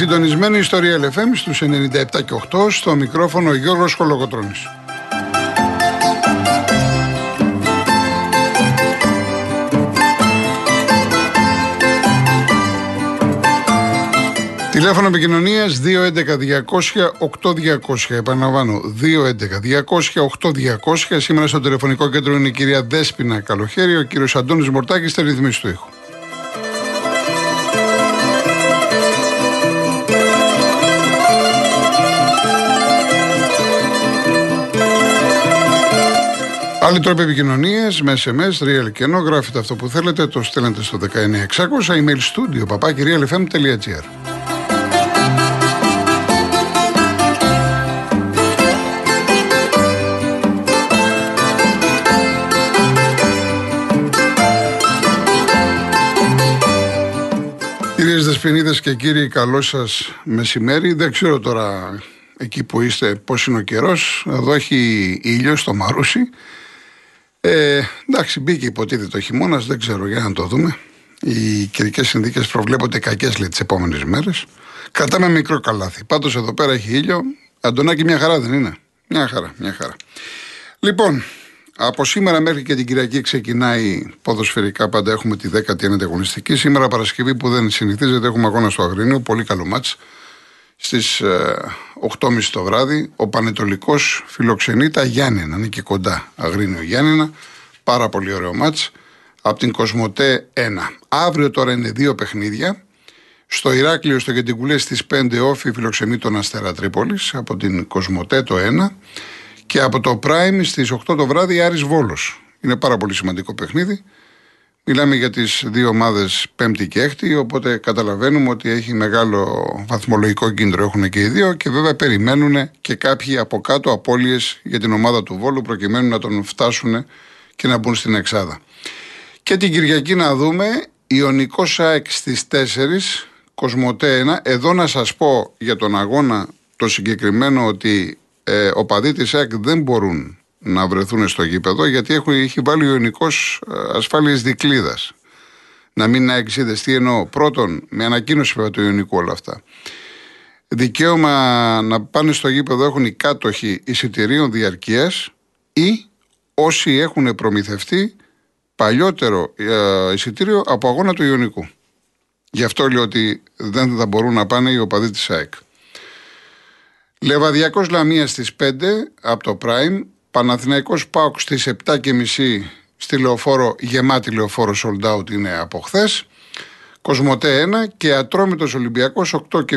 Είστε συντονισμένοι ιστορία LFM στους 97 και 8 στο μικρόφωνο Γιώργος Χολογοτρώνης. Τηλέφωνο επικοινωνίας 211-200-8200. Επαναλαμβάνω, 211-200-8200. Σήμερα στο τηλεφωνικό κέντρο είναι η κυρία Δέσπινα Καλοχέρη, ο κύριος Αντώνης Μορτάκης, στα ρυθμίσεις του ήχου. Άλλοι τρόποι επικοινωνίας με SMS, real και ενώ γράφετε αυτό που θέλετε, το στέλνετε στο 19600 email studio papakirialfm.gr. Κυρίες Δεσποινίδες και κύριοι, καλό σας μεσημέρι. Δεν ξέρω τώρα εκεί που είστε πώς είναι ο καιρός. Εδώ έχει ήλιο στο Μαρούσι. Ε, εντάξει, μπήκε υποτίθεται το χειμώνας, δεν ξέρω, για να το δούμε. Οι καιρικές συνθήκε προβλέπονται κακές τις επόμενες μέρες. Κρατάμε μικρό καλάθι. Πάντως εδώ πέρα έχει ήλιο. Αντωνάκι, μια χαρά δεν είναι. Μια χαρά, μια χαρά. Λοιπόν, από σήμερα μέχρι και την Κυριακή ξεκινάει ποδοσφαιρικά. Πάντα έχουμε τη 19η αγωνιστική. Σήμερα Παρασκευή που δεν συνηθίζεται, έχουμε αγώνα στο Αγρίνιο. Πολύ καλό μάτς. Στις 8.30 ε, το βράδυ ο Πανετολικός φιλοξενεί τα Γιάννενα. Είναι και κοντά Αγρίνιο Γιάννενα. Πάρα πολύ ωραίο μάτς. Από την Κοσμοτέ 1. Αύριο τώρα είναι δύο παιχνίδια. Στο Ηράκλειο, στο Κεντικουλέ στις 5 όφη φιλοξενεί τον Αστέρα Τρίπολης. Από την Κοσμοτέ το 1. Και από το Prime στις 8 το βράδυ Άρης Βόλος. Είναι πάρα πολύ σημαντικό παιχνίδι. Μιλάμε για τις δύο ομάδες πέμπτη και έκτη, οπότε καταλαβαίνουμε ότι έχει μεγάλο βαθμολογικό κίνδυνο έχουν και οι δύο και βέβαια περιμένουν και κάποιοι από κάτω απώλειες για την ομάδα του Βόλου προκειμένου να τον φτάσουν και να μπουν στην Εξάδα. Και την Κυριακή να δούμε Ιωνικός ΑΕΚ στις 4, Κοσμοτέ 1. Εδώ να σας πω για τον αγώνα το συγκεκριμένο ότι ε, οπαδοί της ΑΕΚ δεν μπορούν να βρεθούν στο γήπεδο γιατί έχει, έχει βάλει ο Ιωνικό ε, ασφάλεια δικλίδας. Να μην εξειδεστεί ενώ πρώτον με ανακοίνωση βέβαια του Ιωνικού όλα αυτά. Δικαίωμα να πάνε στο γήπεδο έχουν οι κάτοχοι εισιτηρίων διαρκείας ή όσοι έχουν προμηθευτεί παλιότερο ε, εισιτήριο από αγώνα του Ιωνικού. Γι' αυτό λέω ότι δεν θα μπορούν να πάνε οι οπαδοί της ΑΕΚ. Λεβαδιακός Λαμίας στις 5 από το Prime Παναθηναϊκός Πάουκ στις 7.30 στη λεωφόρο, γεμάτη λεωφόρο sold out είναι από χθες. Κοσμοτέ 1 και Ατρόμητος Ολυμπιακός 8.30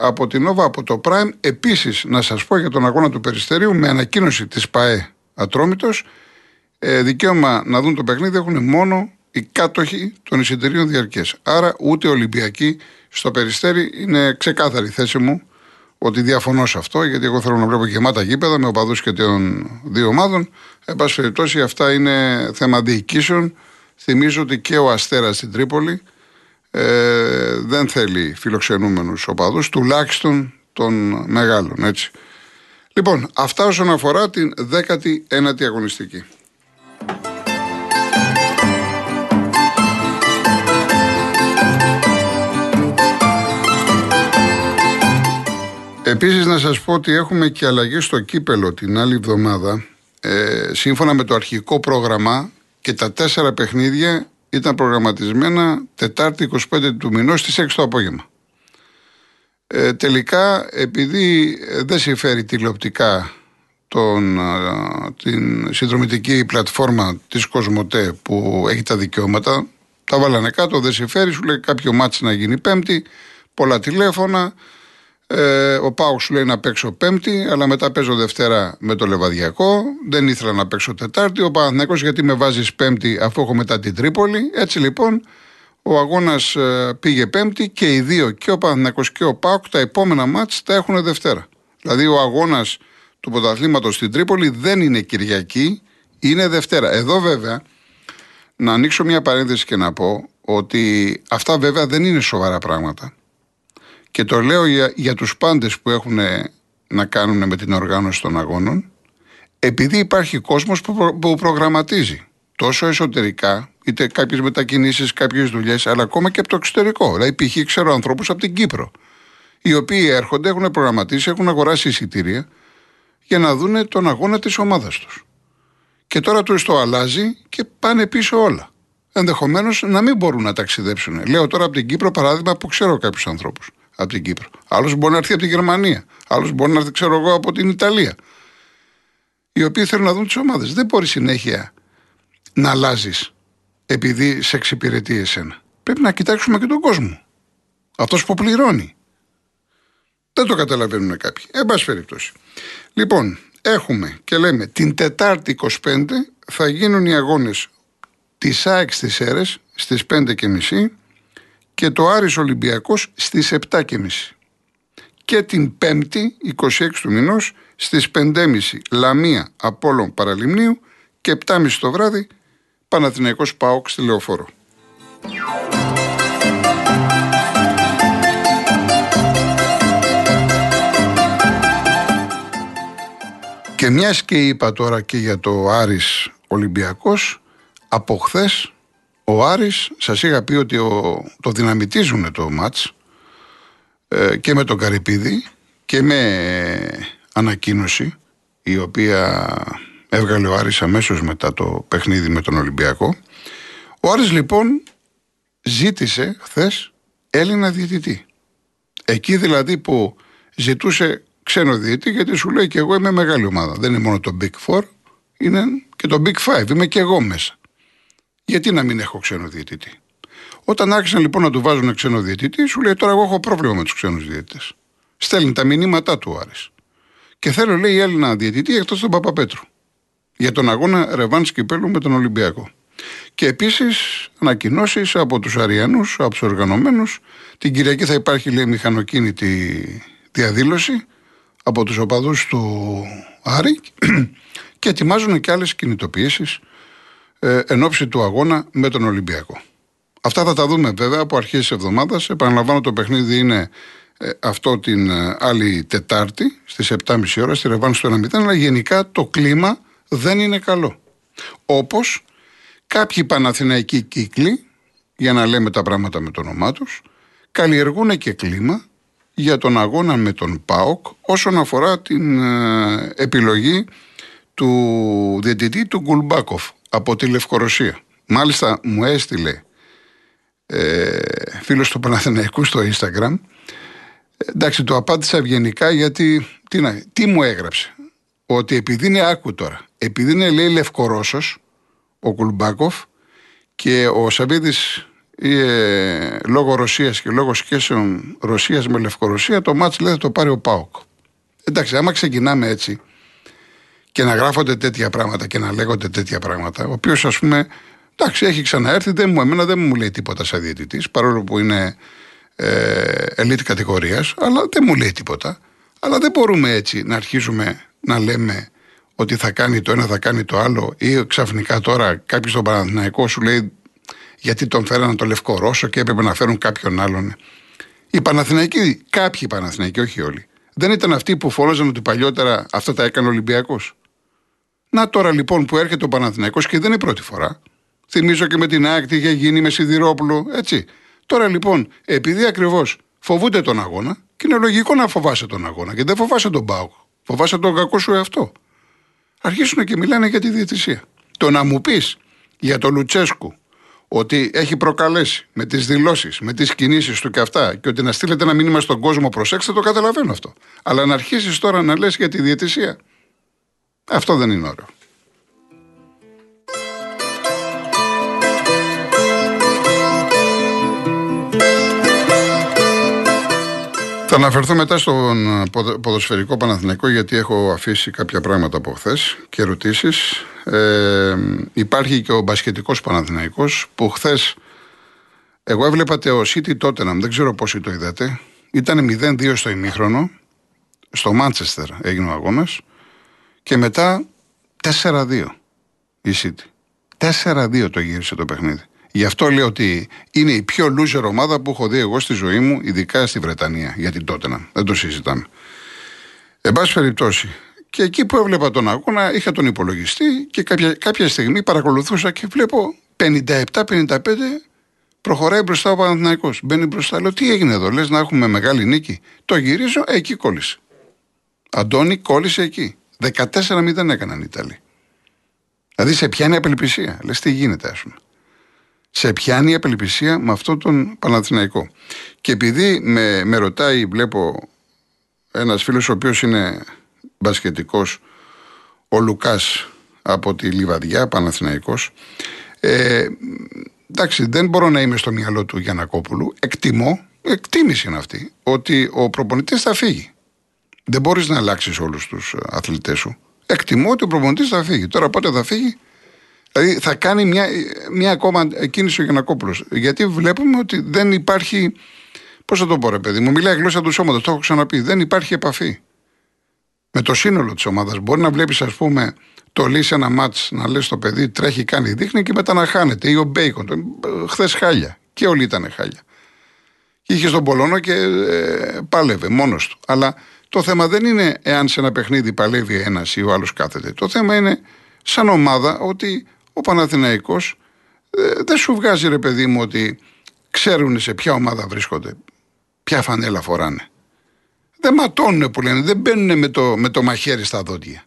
από την Νόβα από το Prime. Επίσης να σας πω για τον αγώνα του Περιστερίου με ανακοίνωση της ΠαΕ Ατρόμητος ε, δικαίωμα να δουν το παιχνίδι έχουν μόνο οι κάτοχοι των εισιτηρίων διαρκές. Άρα ούτε Ολυμπιακοί στο Περιστέρι είναι ξεκάθαρη θέση μου ότι διαφωνώ σε αυτό, γιατί εγώ θέλω να βλέπω γεμάτα γήπεδα με οπαδούς και των δύο ομάδων. Εν πάση περιπτώσει, αυτά είναι θέμα διοικήσεων. Θυμίζω ότι και ο Αστέρας στην Τρίπολη ε, δεν θέλει φιλοξενούμενους οπαδούς, τουλάχιστον των μεγάλων. Έτσι. Λοιπόν, αυτά όσον αφορά την 19η αγωνιστική. Επίσης, να σας πω ότι έχουμε και αλλαγή στο κύπελο την άλλη εβδομάδα. Ε, σύμφωνα με το αρχικό πρόγραμμα και τα τέσσερα παιχνίδια ήταν προγραμματισμένα Τετάρτη 25 του μηνός στις 6 το απόγευμα. Ε, τελικά, επειδή δεν συμφέρει τηλεοπτικά τον, την συνδρομητική πλατφόρμα της Κοσμοτέ που έχει τα δικαιώματα, τα βάλανε κάτω, δεν συμφέρει, σου λέει κάποιο ματς να γίνει πέμπτη, πολλά τηλέφωνα, ε, ο ΠΑΟΚ σου λέει να παίξω Πέμπτη, αλλά μετά παίζω Δευτέρα με το Λεβαδιακό. Δεν ήθελα να παίξω Τετάρτη. Ο Παναθηναϊκός γιατί με βάζεις Πέμπτη αφού έχω μετά την Τρίπολη. Έτσι λοιπόν ο αγώνας ε, πήγε Πέμπτη και οι δύο, και ο Παναθηναϊκός και ο Πάουκ, τα επόμενα μάτς τα έχουν Δευτέρα. Δηλαδή ο αγώνας του πρωταθλήματος στην Τρίπολη δεν είναι Κυριακή, είναι Δευτέρα. Εδώ βέβαια να ανοίξω μια παρένθεση και να πω ότι αυτά βέβαια δεν είναι σοβαρά πράγματα. Και το λέω για, για τους πάντες που έχουν να κάνουν με την οργάνωση των αγώνων, επειδή υπάρχει κόσμος που, που προγραμματίζει τόσο εσωτερικά, είτε κάποιες μετακινήσεις, κάποιες δουλειές, αλλά ακόμα και από το εξωτερικό. Δηλαδή, π.χ. ξέρω ανθρώπους από την Κύπρο, οι οποίοι έρχονται, έχουν προγραμματίσει, έχουν αγοράσει εισιτήρια για να δούνε τον αγώνα της ομάδας τους. Και τώρα τους το αλλάζει και πάνε πίσω όλα. Ενδεχομένως να μην μπορούν να ταξιδέψουν. Λέω τώρα από την Κύπρο παράδειγμα που ξέρω κάποιους ανθρώπους από την Κύπρο. Άλλος μπορεί να έρθει από τη Γερμανία. Άλλος μπορεί να έρθει, ξέρω εγώ, από την Ιταλία. Οι οποίοι θέλουν να δουν τις ομάδες. Δεν μπορεί συνέχεια να αλλάζεις επειδή σε εξυπηρετεί εσένα. Πρέπει να κοιτάξουμε και τον κόσμο. Αυτός που πληρώνει. Δεν το καταλαβαίνουν κάποιοι. Εν πάση περιπτώσει. Λοιπόν, έχουμε και λέμε την Τετάρτη 25 θα γίνουν οι αγώνες της ΑΕΚ στις ΣΕΡΕΣ στις 5.30 και το Άρης Ολυμπιακός στις 7.30 και την 5η 26 του μηνός στις 5.30 Λαμία Απόλλων Παραλιμνίου και 7.30 το βράδυ Παναθηναϊκός ΠΑΟΚ στη Λεωφόρο. Και μιας και είπα τώρα και για το Άρης Ολυμπιακός, από χθες ο Άρης, σας είχα πει ότι ο, το δυναμητίζουν το μάτς ε, και με τον Καρυπίδη και με ανακοίνωση η οποία έβγαλε ο Άρης αμέσως μετά το παιχνίδι με τον Ολυμπιακό. Ο Άρης λοιπόν ζήτησε χθες Έλληνα διαιτητή. Εκεί δηλαδή που ζητούσε ξένο διαιτητή γιατί σου λέει και εγώ είμαι μεγάλη ομάδα. Δεν είναι μόνο το Big Four, είναι και το Big Five. Είμαι και εγώ μέσα. Γιατί να μην έχω ξένο διαιτητή. Όταν άρχισαν λοιπόν να του βάζουν ξένο διαιτητή, σου λέει τώρα εγώ έχω πρόβλημα με τους ξένους διαιτητές. Στέλνει τα μηνύματά του ο Άρης. Και θέλω, λέει, Έλληνα διαιτητή εκτός τον Παπαπέτρου. Για τον αγώνα Ρεβάν Κυπέλου με τον Ολυμπιακό. Και επίσης ανακοινώσεις από τους Αριανούς, από τους οργανωμένους. Την Κυριακή θα υπάρχει, λέει, μηχανοκίνητη διαδήλωση από τους οπαδούς του Άρη και ετοιμάζουν και άλλες κινητοποιήσεις ε, εν ώψη του αγώνα με τον Ολυμπιακό. Αυτά θα τα δούμε βέβαια από αρχές της εβδομάδας. Επαναλαμβάνω το παιχνίδι είναι ε, αυτό την ε, άλλη Τετάρτη στις 7.30 ώρα στη Ρεβάνη στο 1-0 αλλά γενικά το κλίμα δεν είναι καλό. Όπως κάποιοι Παναθηναϊκοί κύκλοι για να λέμε τα πράγματα με το όνομά τους καλλιεργούν και κλίμα για τον αγώνα με τον ΠΑΟΚ όσον αφορά την ε, επιλογή του διαιτητή του Γκουλμπάκοφ από τη Λευκορωσία. Μάλιστα μου έστειλε ε, φίλος του Παναθηναϊκού στο Instagram εντάξει το απάντησα ευγενικά γιατί τι, να, τι μου έγραψε ότι επειδή είναι άκου τώρα επειδή είναι λέει Λευκορώσος ο Γκουλμπάκοφ και ο Σαββίδης ε, λόγω Ρωσίας και λόγω σχέσεων Ρωσίας με Λευκορωσία, το μάτς λέει θα το πάρει ο Πάοκ. Εντάξει, άμα ξεκινάμε έτσι και να γράφονται τέτοια πράγματα και να λέγονται τέτοια πράγματα, ο οποίος ας πούμε, εντάξει, έχει ξαναέρθει, δεν μου, εμένα δεν μου λέει τίποτα σαν διαιτητής, παρόλο που είναι ε, elite κατηγορίας, αλλά δεν μου λέει τίποτα. Αλλά δεν μπορούμε έτσι να αρχίσουμε να λέμε ότι θα κάνει το ένα, θα κάνει το άλλο, ή ξαφνικά τώρα κάποιος στον Παναθηναϊκό σου λέει γιατί τον φέρανε το Λευκό Ρώσο και έπρεπε να φέρουν κάποιον άλλον. Οι Παναθηναϊκοί, κάποιοι Παναθηναϊκοί, όχι όλοι, δεν ήταν αυτοί που φώναζαν ότι παλιότερα αυτά τα έκανε ο Ολυμπιακός. Να τώρα λοιπόν που έρχεται ο Παναθηναϊκός και δεν είναι η πρώτη φορά. Θυμίζω και με την άκτη είχε γίνει με Σιδηρόπουλο, έτσι. Τώρα λοιπόν, επειδή ακριβώς φοβούνται τον αγώνα, και είναι λογικό να φοβάσαι τον αγώνα και δεν φοβάσαι τον Πάοκ. Φοβάσαι τον κακό σου εαυτό. Αρχίσουν και μιλάνε για τη διαιτησία. Το να μου πεις για τον Λουτσέσκου ότι έχει προκαλέσει με τις δηλώσεις, με τις κινήσεις του και αυτά και ότι να στείλετε ένα μήνυμα στον κόσμο, προσέξτε, το καταλαβαίνω αυτό. Αλλά να αρχίσεις τώρα να λες για τη διαιτησία, αυτό δεν είναι ωραίο. Θα αναφερθώ μετά στον ε, ποδοσφαιρικό Παναθηναϊκό γιατί έχω αφήσει κάποια πράγματα από χθες και ερωτήσεις. Ε, υπάρχει και ο μπασχετικός Παναθηναϊκός που χθες εγώ έβλεπα το City Tottenham, δεν ξέρω πόσοι το είδατε. Ήταν 0-2 στο ημίχρονο, στο Μάντσεστερ έγινε ο αγώνας και μετά 4-2 η City. 4-2 το γύρισε το παιχνίδι. Γι' αυτό λέω ότι είναι η πιο loser ομάδα που έχω δει εγώ στη ζωή μου, ειδικά στη Βρετανία, για την Τότενα. Δεν το συζητάμε. Εν πάση περιπτώσει, και εκεί που έβλεπα τον αγώνα, είχα τον υπολογιστή και κάποια, κάποια στιγμή παρακολουθούσα και βλέπω 57-55 Προχωράει μπροστά ο Παναθυναϊκό. Μπαίνει μπροστά. Λέω τι έγινε εδώ, λες να έχουμε μεγάλη νίκη. Το γυρίζω, ε, εκεί κόλλησε. Αντώνη κόλλησε εκεί. 14-0 έκαναν οι Ιταλοί. Δηλαδή σε πιάνει απελπισία. Λες τι γίνεται, ας πούμε. Σε πιάνει η απελπισία με αυτόν τον Παναθηναϊκό. Και επειδή με, με ρωτάει, βλέπω ένας φίλος ο οποίος είναι μπασκετικός, ο Λουκάς από τη Λιβαδιά, Παναθηναϊκός. Ε, εντάξει, δεν μπορώ να είμαι στο μυαλό του Γιανακόπουλου. Εκτιμώ, εκτίμηση είναι αυτή, ότι ο προπονητής θα φύγει. Δεν μπορείς να αλλάξεις όλους τους αθλητές σου. Εκτιμώ ότι ο προπονητής θα φύγει. Τώρα πότε θα φύγει, Δηλαδή θα κάνει μια, μια ακόμα κίνηση ο Γιανακόπουλος. Γιατί βλέπουμε ότι δεν υπάρχει. Πώς θα το πω, ρε παιδί μου, μιλάει γλώσσα του σώματος, το έχω ξαναπεί. Δεν υπάρχει επαφή με το σύνολο της ομάδας. Μπορεί να βλέπεις, ας πούμε, το λύσει ένα μάτς να λες το παιδί τρέχει, κάνει, δείχνει και μετά να χάνεται. Ή ο Μπέικον. Χθες χάλια. Και όλοι ήταν χάλια. Και είχε τον Πολόνο και ε, πάλευε μόνος του. Αλλά το θέμα δεν είναι εάν σε ένα παιχνίδι παλεύει ένας ή ο άλλος κάθεται. Το θέμα είναι σαν ομάδα ότι ο Παναθηναϊκός ε, δεν σου βγάζει ρε παιδί μου ότι ξέρουν σε ποια ομάδα βρίσκονται, ποια φανέλα φοράνε. Δεν ματώνουν που λένε, δεν μπαίνουν με το, με το μαχαίρι στα δόντια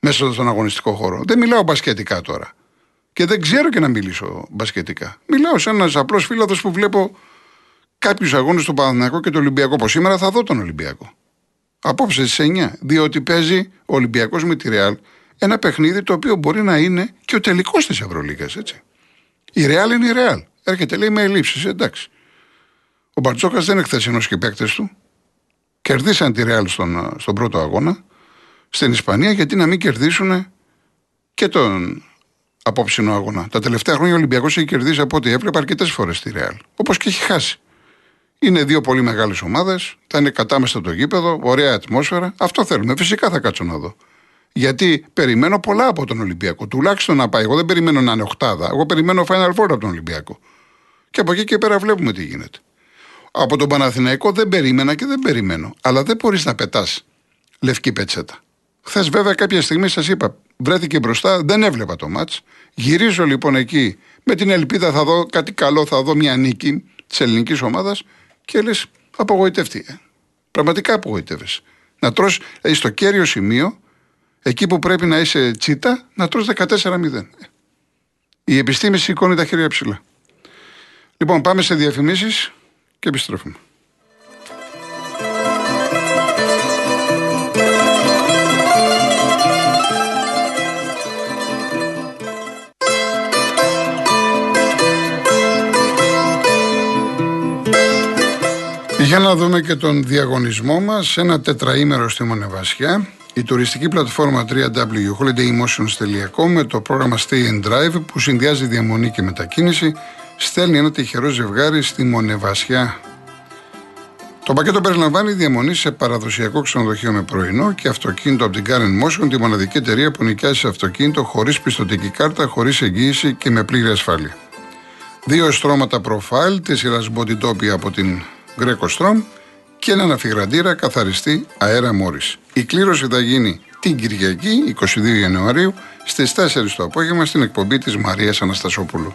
μέσα στον αγωνιστικό χώρο. Δεν μιλάω μπασκετικά τώρα. Και δεν ξέρω και να μιλήσω μπασκετικά. Μιλάω σε ένας απλός φίλαθο που βλέπω κάποιους αγώνες του Παναθηναϊκού και του Ολυμπιακού. Όπως σήμερα θα δω τον Ολυμπιακό. Απόψε στις 9. Διότι παίζει ο Ολυμπιακός με τη Ρεάλ ένα παιχνίδι το οποίο μπορεί να είναι και ο τελικός της Ευρωλίγας, έτσι. Η Ρεάλ είναι η Ρεάλ. Έρχεται λέει με ελλείψεις, εντάξει. Ο Μπαρτζόκα δεν είναι χθεσινό και παίκτες του. Κερδίσαν τη Ρεάλ στον, στον πρώτο αγώνα στην Ισπανία, γιατί να μην κερδίσουν και τον απόψινο αγώνα. Τα τελευταία χρόνια ο Ολυμπιακός έχει κερδίσει από ό,τι έβλεπα αρκετές φορές τη Ρεάλ. Όπως και έχει χάσει. Είναι δύο πολύ μεγάλες ομάδες, θα είναι κατάμεσα το γήπεδο, ωραία ατμόσφαιρα. Αυτό θέλουμε. Φυσικά θα κάτσω να δω. Γιατί περιμένω πολλά από τον Ολυμπιακό. Τουλάχιστον να πάει. Εγώ δεν περιμένω να είναι οχτάδα. Εγώ περιμένω Final Four από τον Ολυμπιακό. Και από εκεί και πέρα βλέπουμε τι γίνεται. Από τον Παναθηναϊκό δεν περίμενα και δεν περιμένω. Αλλά δεν μπορείς να πετάς λευκή πετσέτα. Χθες, βέβαια, κάποια στιγμή σας είπα, βρέθηκε μπροστά, δεν έβλεπα το μάτς. Γυρίζω λοιπόν εκεί με την ελπίδα θα δω κάτι καλό, θα δω μια νίκη της ελληνικής ομάδας και λες, απογοητευτεί. Πραγματικά απογοητεύεσαι. Να τρως, δηλαδή στο κέριο σημείο εκεί που πρέπει να είσαι τσίτα, να τρως 14-0. Η επιστήμη σηκώνει τα χέρια ψηλά. Λοιπόν, πάμε σε διαφημίσεις και επιστρέφουμε. Να δούμε και τον διαγωνισμό μας, ένα τετραήμερο στη Μονεβασιά. Η τουριστική πλατφόρμα www.holidaymotions.com με το πρόγραμμα Stay and Drive που συνδυάζει διαμονή και μετακίνηση στέλνει ένα τυχερό ζευγάρι στη Μονεβασιά. Το πακέτο περιλαμβάνει διαμονή σε παραδοσιακό ξενοδοχείο με πρωινό και αυτοκίνητο από την Karen Motion, τη μοναδική εταιρεία που νοικιάζει σε αυτοκίνητο χωρίς πιστοτική κάρτα, χωρίς εγγύηση και με πλήρη ασφάλεια. Δύο στρώματα προφάιλ τη σειρά Body από την Greco Strom και έναν αφιγραντήρα καθαριστή αέρα Μόρις. Η κλήρωση θα γίνει την Κυριακή, 22 Ιανουαρίου, στις 4 το απόγευμα στην εκπομπή της Μαρίας Αναστασόπουλου.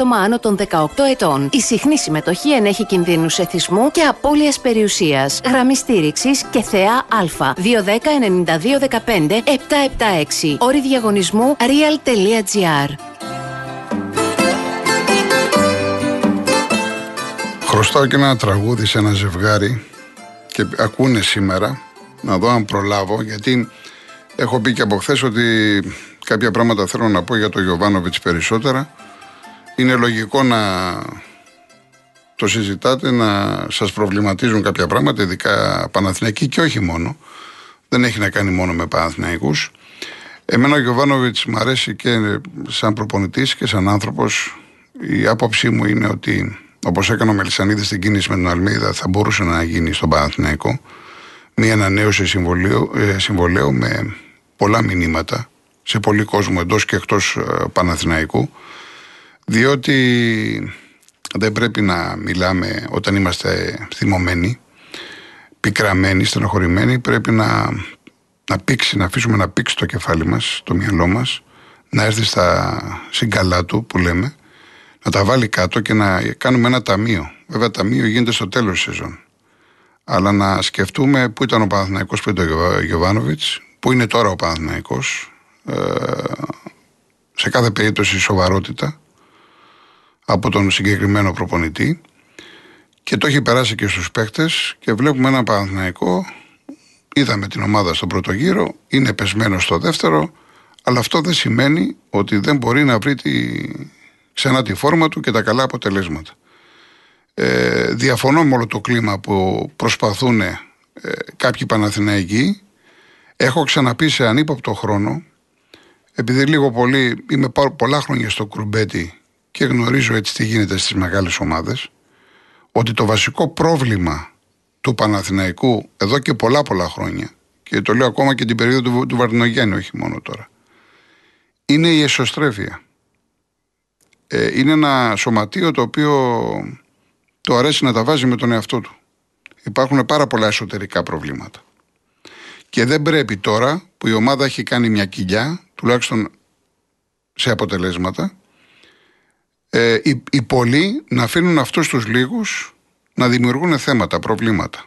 άτομα άνω των 18 ετών. Η συχνή συμμετοχή ενέχει κινδύνους εθισμού και απώλειας περιουσίας. Γραμμή στήριξης και θεά Α. 210-9215-776. Όρη διαγωνισμού real.gr. Χρωστάω και ένα τραγούδι σε ένα ζευγάρι και ακούνε σήμερα να δω αν προλάβω γιατί έχω πει και από χθες ότι κάποια πράγματα θέλω να πω για τον Γιωβάνοβιτς περισσότερα είναι λογικό να το συζητάτε, να σας προβληματίζουν κάποια πράγματα, ειδικά Παναθηναϊκοί και όχι μόνο. Δεν έχει να κάνει μόνο με Παναθηναϊκούς. Εμένα ο Γιωβάνοβιτς μου αρέσει και σαν προπονητής και σαν άνθρωπος. Η άποψή μου είναι ότι όπως έκανε ο Μελισανίδης στην κίνηση με τον Αλμίδα, θα μπορούσε να γίνει στον Παναθηναϊκό. Μία ανανέωση συμβολέου, ε, συμβολέου με πολλά μηνύματα σε πολλοί κόσμο εντός και εκτός ε, Παναθηναϊκού. Διότι δεν πρέπει να μιλάμε όταν είμαστε θυμωμένοι, πικραμένοι, στενοχωρημένοι. Πρέπει να, να πήξει, να αφήσουμε να πήξει το κεφάλι μας, το μυαλό μας, να έρθει στα συγκαλά του που λέμε, να τα βάλει κάτω και να κάνουμε ένα ταμείο. Βέβαια, ταμείο γίνεται στο τέλος της σεζόν. Αλλά να σκεφτούμε πού ήταν ο Παναθηναϊκός πριν τον Γιωβάνοβιτς, πού είναι τώρα ο Παναθηναϊκός, ε, σε κάθε περίπτωση σοβαρότητα από τον συγκεκριμένο προπονητή και το έχει περάσει και στους παίχτες και βλέπουμε ένα Παναθηναϊκό είδαμε την ομάδα στον πρώτο γύρο είναι πεσμένο στο δεύτερο αλλά αυτό δεν σημαίνει ότι δεν μπορεί να βρει τη, ξανά τη φόρμα του και τα καλά αποτελέσματα. Ε, διαφωνώ με όλο το κλίμα που προσπαθούν ε, κάποιοι Παναθηναϊκοί. Έχω ξαναπεί σε ανύποπτο χρόνο, επειδή λίγο πολύ είμαι πολλά χρόνια στο κρουμπέτι και γνωρίζω έτσι τι γίνεται στις μεγάλες ομάδες, ότι το βασικό πρόβλημα του Παναθηναϊκού εδώ και πολλά πολλά χρόνια, και το λέω ακόμα και την περίοδο του, του Βαρδινογέννη, όχι μόνο τώρα, είναι η εσωστρέφεια. Ε, είναι ένα σωματείο το οποίο το αρέσει να τα βάζει με τον εαυτό του. Υπάρχουν πάρα πολλά εσωτερικά προβλήματα. Και δεν πρέπει τώρα που η ομάδα έχει κάνει μια κοιλιά, τουλάχιστον σε αποτελέσματα, ε, οι, οι πολλοί να αφήνουν αυτούς τους λίγους να δημιουργούν θέματα, προβλήματα.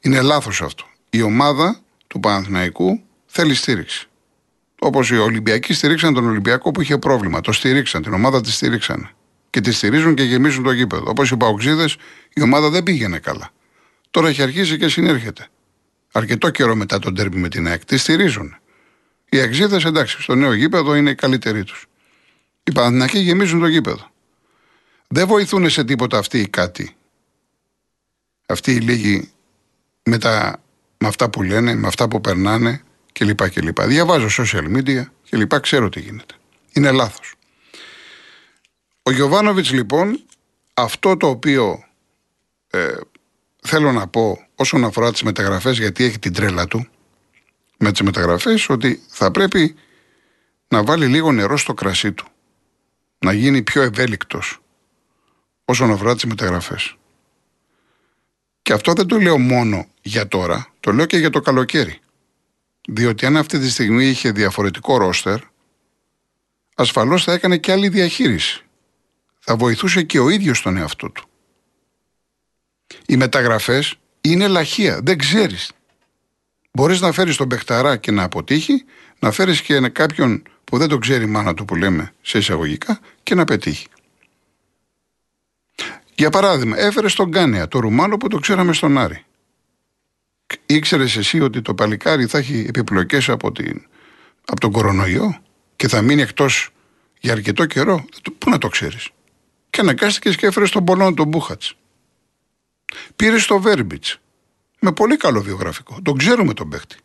Είναι λάθος αυτό. Η ομάδα του Παναθηναϊκού θέλει στήριξη. Όπως οι Ολυμπιακοί στηρίξαν τον Ολυμπιακό που είχε πρόβλημα. Το στηρίξαν, την ομάδα τη στηρίξαν. Και τη στηρίζουν και γεμίζουν το γήπεδο. Όπως οι Παοξίδες, η ομάδα δεν πήγαινε καλά. Τώρα έχει αρχίσει και συνέρχεται. Αρκετό καιρό μετά τον τέρμι με την ΑΕΚ. Τη στηρίζουν. Οι Αξίδε, εντάξει, στο νέο γήπεδο είναι οι καλύτεροι τους. Οι Παναθηνακοί γεμίζουν το γήπεδο. Δεν βοηθούν σε τίποτα αυτοί οι κάτι. Αυτοί οι λίγοι με, τα, με αυτά που λένε, με αυτά που περνάνε κλπ. κλπ. Διαβάζω social media κλπ. Ξέρω τι γίνεται. Είναι λάθος. Ο Γιωβάνοβιτς λοιπόν αυτό το οποίο ε, θέλω να πω όσον αφορά τις μεταγραφές γιατί έχει την τρέλα του με τις μεταγραφές ότι θα πρέπει να βάλει λίγο νερό στο κρασί του να γίνει πιο ευέλικτος όσον αφορά τις μεταγραφές. Και αυτό δεν το λέω μόνο για τώρα, το λέω και για το καλοκαίρι. Διότι αν αυτή τη στιγμή είχε διαφορετικό ρόστερ, ασφαλώς θα έκανε και άλλη διαχείριση. Θα βοηθούσε και ο ίδιος τον εαυτό του. Οι μεταγραφές είναι λαχεία, δεν ξέρεις. Μπορείς να φέρεις τον Μπεχταρά και να αποτύχει, να φέρεις και κάποιον που δεν τον ξέρει η μάνα του που λέμε σε εισαγωγικά και να πετύχει. Για παράδειγμα, έφερες τον Κάνεα, το Ρουμάνο που το ξέραμε στον Άρη. Ήξερες εσύ ότι το παλικάρι θα έχει επιπλοκές από, την, από τον κορονοϊό και θα μείνει εκτός για αρκετό καιρό; Πού να το ξέρεις; Και αναγκάστηκες και έφερες τον Πολόνο τον Μπούχατς. Πήρες το Βέρμπιτς. Με πολύ καλό βιογραφικό. Τον ξέρουμε τον παίχτη.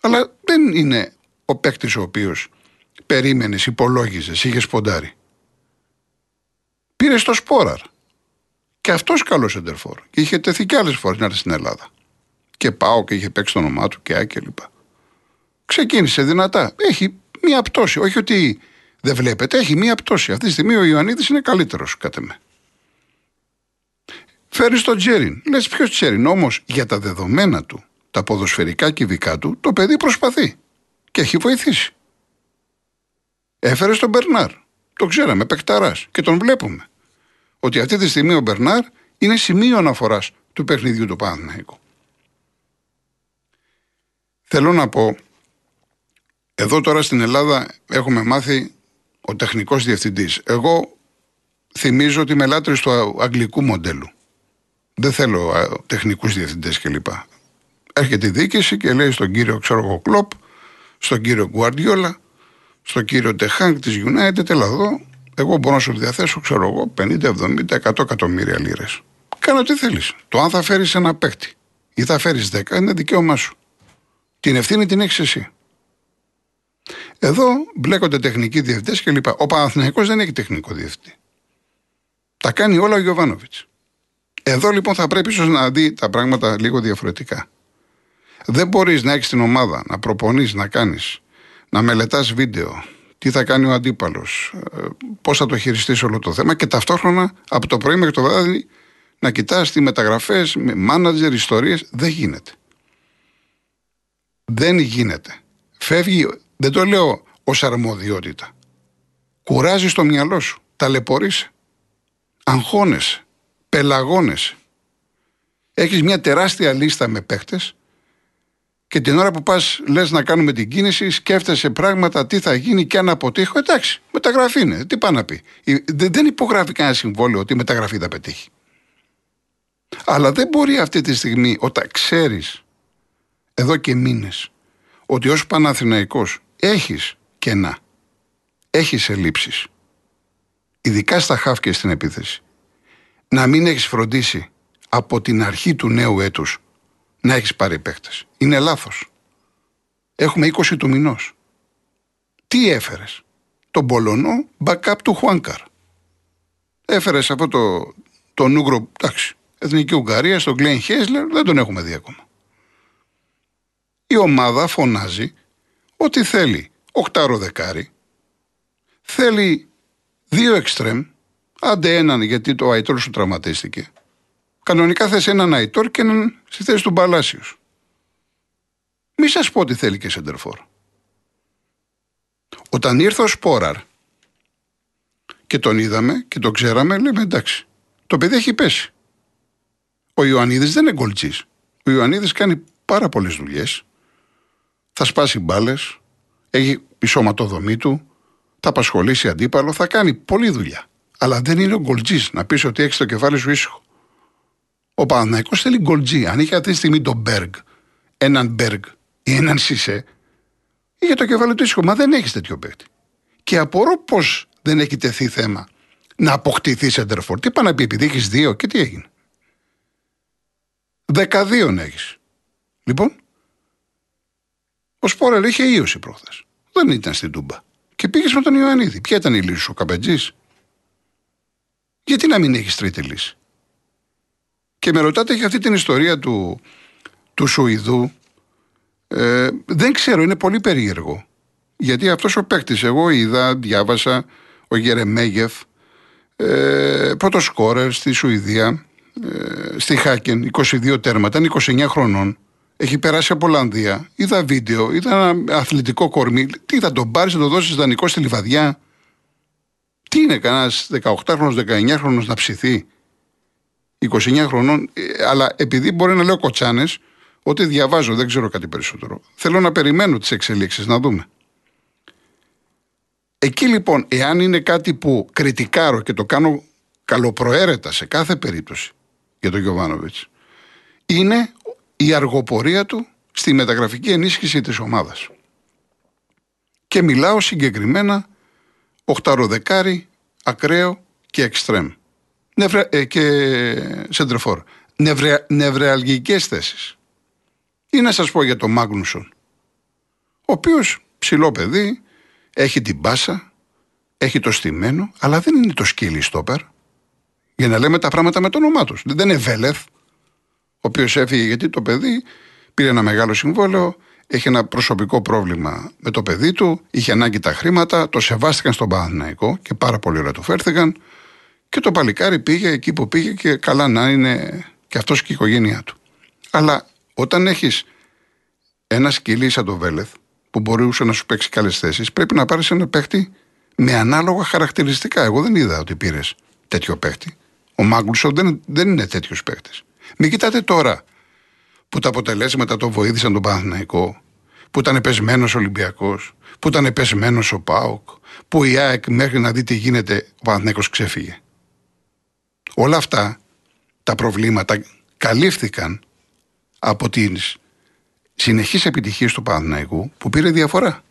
Αλλά δεν είναι ο παίχτη ο οποίος περίμενες, υπολόγιζες, είχες σποντάρει. Πήρες το Σπόραρ. Και αυτός καλός εντερφόρ. Και είχε τεθεί κι άλλες φορές να έρθει στην Ελλάδα και πάω και είχε παίξει το όνομά του και και λοιπά. Ξεκίνησε δυνατά. Έχει μία πτώση. Όχι ότι δεν βλέπετε, έχει μία πτώση. Αυτή τη στιγμή ο Ιωαννίδης είναι καλύτερος, κατά με. Φέρεις τον Τζέριν. Λες ποιος Τζέριν; Όμως για τα δεδομένα του, τα ποδοσφαιρικά κυβικά του, το παιδί προσπαθεί. Και έχει βοηθήσει. Έφερε τον Μπερνάρ. Το ξέραμε, παικταρά. Και τον βλέπουμε. Ότι αυτή τη στιγμή ο Μπερνάρ είναι σημείο αναφοράς του παιχνιδιού του Παναθηναϊκού. Θέλω να πω, εδώ τώρα στην Ελλάδα έχουμε μάθει ο τεχνικός διευθυντής. Εγώ θυμίζω ότι είμαι λάτρης του αγγλικού μοντέλου. Δεν θέλω τεχνικούς διευθυντές κλπ. Έρχεται η διοίκηση και λέει στον κύριο ξέρω εγώ Κλόπ, στον κύριο Γκουαρδιόλα, στον κύριο Τεχάνκ της United, έλα εδώ, εγώ μπορώ να σου διαθέσω, ξέρω εγώ, 50, 70, 100 εκατομμύρια λίρες. Κάνω τι θέλεις. Το αν θα φέρεις ένα παίκτη ή θα φέρεις 10 είναι δικαίωμά σου. Την ευθύνη την έχεις εσύ. Εδώ μπλέκονται τεχνικοί διευθυντές κλπ. Ο Παναθηναϊκός δεν έχει τεχνικό διευθυντή. Τα κάνει όλα ο Γιωβάνοβιτς. Εδώ λοιπόν θα πρέπει ίσως να δει τα πράγματα λίγο διαφορετικά. Δεν μπορείς να έχεις την ομάδα, να προπονείς, να κάνεις, να μελετάς βίντεο, τι θα κάνει ο αντίπαλος, ε, πώς θα το χειριστείς όλο το θέμα και ταυτόχρονα από το πρωί μέχρι το βράδυ να κοιτάς τις μεταγραφές, μάνατζερ, ιστορίες. Δεν γίνεται. Δεν γίνεται. Φεύγει, δεν το λέω ως αρμοδιότητα. Κουράζεις το μυαλό σου. Ταλαιπωρείσαι. Αγχώνεσαι. Πελαγώνεσαι. Έχεις μια τεράστια λίστα με παίχτε και την ώρα που πας, λες να κάνουμε την κίνηση, σκέφτεσαι πράγματα, τι θα γίνει και αν αποτύχω. Εντάξει, μεταγραφή είναι. Τι πάει να πει. Δεν υπογράφει κανένα συμβόλαιο ότι η μεταγραφή θα πετύχει. Αλλά δεν μπορεί αυτή τη στιγμή, όταν ξέρεις εδώ και μήνες ότι ως Παναθηναϊκός έχεις κενά, έχεις ελλείψεις, ειδικά στα χάφια στην επίθεση, να μην έχεις φροντίσει από την αρχή του νέου έτους να έχεις πάρει παίχτες. Είναι λάθος. Έχουμε 20 του μηνός. Τι έφερες, τον Πολωνό backup του Χουάνκαρ. Έφερες αυτό το, το νούγκρο, εντάξει, Εθνική Ουγγαρία, στον Γκλέιν Χέσλερ, δεν τον έχουμε δει ακόμα. Η ομάδα φωνάζει ότι θέλει οκτάρο δεκάρι, θέλει δύο εξτρέμ, άντε έναν γιατί το Αϊτόρ σου τραυματίστηκε, Κανονικά θες έναν Αϊτόρ και έναν στη θέση του Μπαλάσιου. Μη σας πω ότι θέλει και σεντερφόρ. Όταν ήρθε ο Σπόραρ και τον είδαμε και τον ξέραμε, λέμε εντάξει. Το παιδί έχει πέσει. Ο Ιωαννίδης δεν είναι γκολτζή. Ο Ιωαννίδης κάνει πάρα πολλές δουλειές. Θα σπάσει μπάλες. Έχει η σωματοδομή του. Θα απασχολήσει αντίπαλο. Θα κάνει πολλή δουλειά. Αλλά δεν είναι ο γκολτζή να πεις ότι έχεις το κεφάλι σου ήσυχο. Ο Παναθυναϊκό θέλει γκολτζή. Αν είχε αυτή τη στιγμή τον Μπέργκ, έναν Μπέργκ ή έναν Σισε, είχε το κεφάλαιο του ήσυχο. Μα δεν έχεις τέτοιο παίκτη. Και απορώ πώς δεν έχει τεθεί θέμα να αποκτηθεί σεντερφόρ. Τι πάει να πει, επειδή έχεις δύο και τι έγινε. Δεκαδύο έχεις. Λοιπόν, ο Σπόρελ είχε ίωση προχθές. Δεν ήταν στην Τούμπα. Και πήγες με τον Ιωαννίδη. Ποια ήταν η λύση σου, ο Καπετζής; Γιατί να μην έχεις τρίτη λύση; Και με ρωτάτε για αυτή την ιστορία του, του Σουηδού. Ε, δεν ξέρω, είναι πολύ περίεργο. Γιατί αυτός ο παίκτης, εγώ είδα, διάβασα, ο Γερεμέγεφ, ε, πρώτο σκόρερ στη Σουηδία, ε, στη Χάκεν, 22 τέρματα, είναι 29 χρονών. Έχει περάσει από Ολλανδία. Είδα βίντεο, είδα ένα αθλητικό κορμί. Τι θα τον πάρεις, θα τον δώσεις δανεικό στη λιβαδιά; Τι είναι κανένας 18χρονο, 19χρονο να ψηθεί; 29 χρονών, ε, αλλά επειδή μπορεί να λέω κοτσάνες, ότι διαβάζω, δεν ξέρω κάτι περισσότερο. Θέλω να περιμένω τις εξελίξεις, να δούμε. Εκεί λοιπόν, εάν είναι κάτι που κριτικάρω και το κάνω καλοπροαίρετα σε κάθε περίπτωση για τον Γιωβάνοβιτς, είναι η αργοπορία του στη μεταγραφική ενίσχυση της ομάδας. Και μιλάω συγκεκριμένα οχταροδεκάρι, ακραίο και εξτρέμ νευρα, ε, και σεντρεφόρ. Νευρε, νευρεαλγικές θέσεις. Ή να σας πω για τον Μάγνουσον, ο οποίος ψηλό παιδί, έχει την πάσα, έχει το στημένο, αλλά δεν είναι το σκύλι στόπερ. Για να λέμε τα πράγματα με το όνομά τους. Δεν είναι Βέλεθ, ο οποίος έφυγε γιατί το παιδί πήρε ένα μεγάλο συμβόλαιο, έχει ένα προσωπικό πρόβλημα με το παιδί του, είχε ανάγκη τα χρήματα, το σεβάστηκαν στον Παναθηναϊκό και πάρα πολύ ωραία του φέρθηκαν. Και το παλικάρι πήγε εκεί που πήγε και καλά να είναι και αυτός και η οικογένειά του. Αλλά όταν έχεις ένα σκυλί σαν το Βέλεθ, που μπορούσε να σου παίξει καλές θέσεις, πρέπει να πάρεις ένα παίχτη με ανάλογα χαρακτηριστικά. Εγώ δεν είδα ότι πήρες τέτοιο παίχτη. Ο Μάγκλουσον δεν, δεν είναι τέτοιος παίχτης. Μην κοιτάτε τώρα που τα αποτελέσματα το βοήθησαν τον Παναθηναϊκό, που ήταν πεσμένος Ολυμπιακός, που ήταν πεσμένος ο Πάοκ, που η ΑΕΚ μέχρι να δει τι γίνεται, ο Παναθηναϊκός ξέφυγε. Όλα αυτά τα προβλήματα καλύφθηκαν από τις συνεχείς επιτυχίες του Παναθηναϊκού που πήρε διαφορά.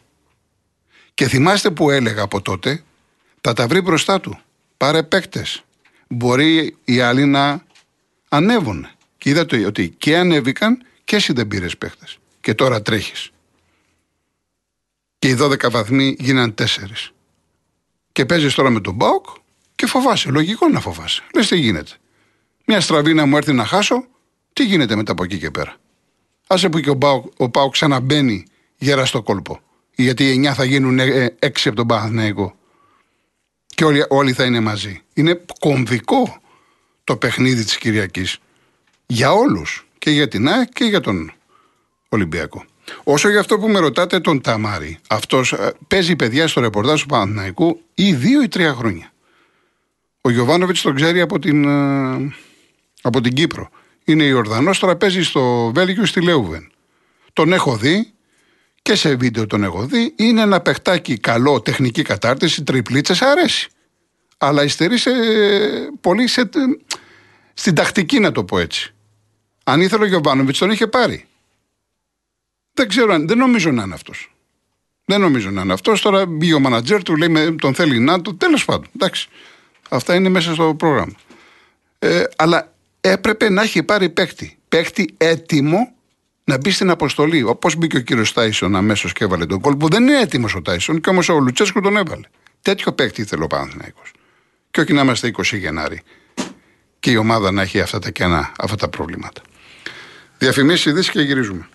Και θυμάστε που έλεγα από τότε, θα τα βρει μπροστά του. Πάρε παίκτες. Μπορεί οι άλλοι να ανέβουν. Και είδατε ότι και ανέβηκαν και εσύ δεν πήρες παίκτες. Και τώρα τρέχεις. Και οι 12 βαθμοί γίναν 4. Και παίζεις τώρα με τον Μπάουκ Και φοβάσαι. Λογικό να φοβάσαι. Λες τι γίνεται. Μια στραβή να μου έρθει να χάσω, τι γίνεται μετά από εκεί και πέρα. Άσε που και ο Πάοκ, ο Πάοκ ξαναμπαίνει γέρα στο κόλπο. Γιατί οι 9 θα γίνουν 6 ε, από τον Παναθηναϊκό. Και όλοι, όλοι θα είναι μαζί. Είναι κομβικό το παιχνίδι της Κυριακής. Για όλους. Και για την ΑΕΚ και για τον Ολυμπιακό. Όσο για αυτό που με ρωτάτε τον Ταμάρη, αυτός ε, παίζει παιδιά στο ρεπορτάζ του Παναθηναϊκού ή δύο ή τρία χρόνια. Ο Γιωβάνοβιτς τον ξέρει από την, ε, από την Κύπρο. Είναι Ιορδανός, τώρα παίζει στο Βέλγιο στη Λέουβεν. Τον έχω δει και σε βίντεο τον έχω δει. Είναι ένα παιχτάκι καλό, τεχνική κατάρτιση, τριπλίτσε, αρέσει. Αλλά υστερεί σε, πολύ σε, στην τακτική, να το πω έτσι. Αν ήθελε ο Γιωβάνοβιτς, τον είχε πάρει. Δεν ξέρω αν, δεν νομίζω να είναι αυτός. Δεν νομίζω να είναι αυτός. Τώρα μπήκε ο μανατζέρ του, λέει τον θέλει να του. Τέλος πάντων. Εντάξει. Αυτά είναι μέσα στο πρόγραμμα. Ε, αλλά έπρεπε να έχει πάρει παίκτη. Παίκτη έτοιμο να μπει στην αποστολή. Όπως μπήκε ο κύριος Τάισον αμέσως και έβαλε τον κόλπο. Δεν είναι έτοιμος ο Τάισον και όμως ο Λουτσέσκου τον έβαλε. Τέτοιο παίκτη ήθελε ο Παναθυναϊκό. Και όχι να είμαστε 20 Γενάρη και η ομάδα να έχει αυτά τα κενά, αυτά τα προβλήματα. Διαφημίσεις, ειδήσεις και γυρίζουμε.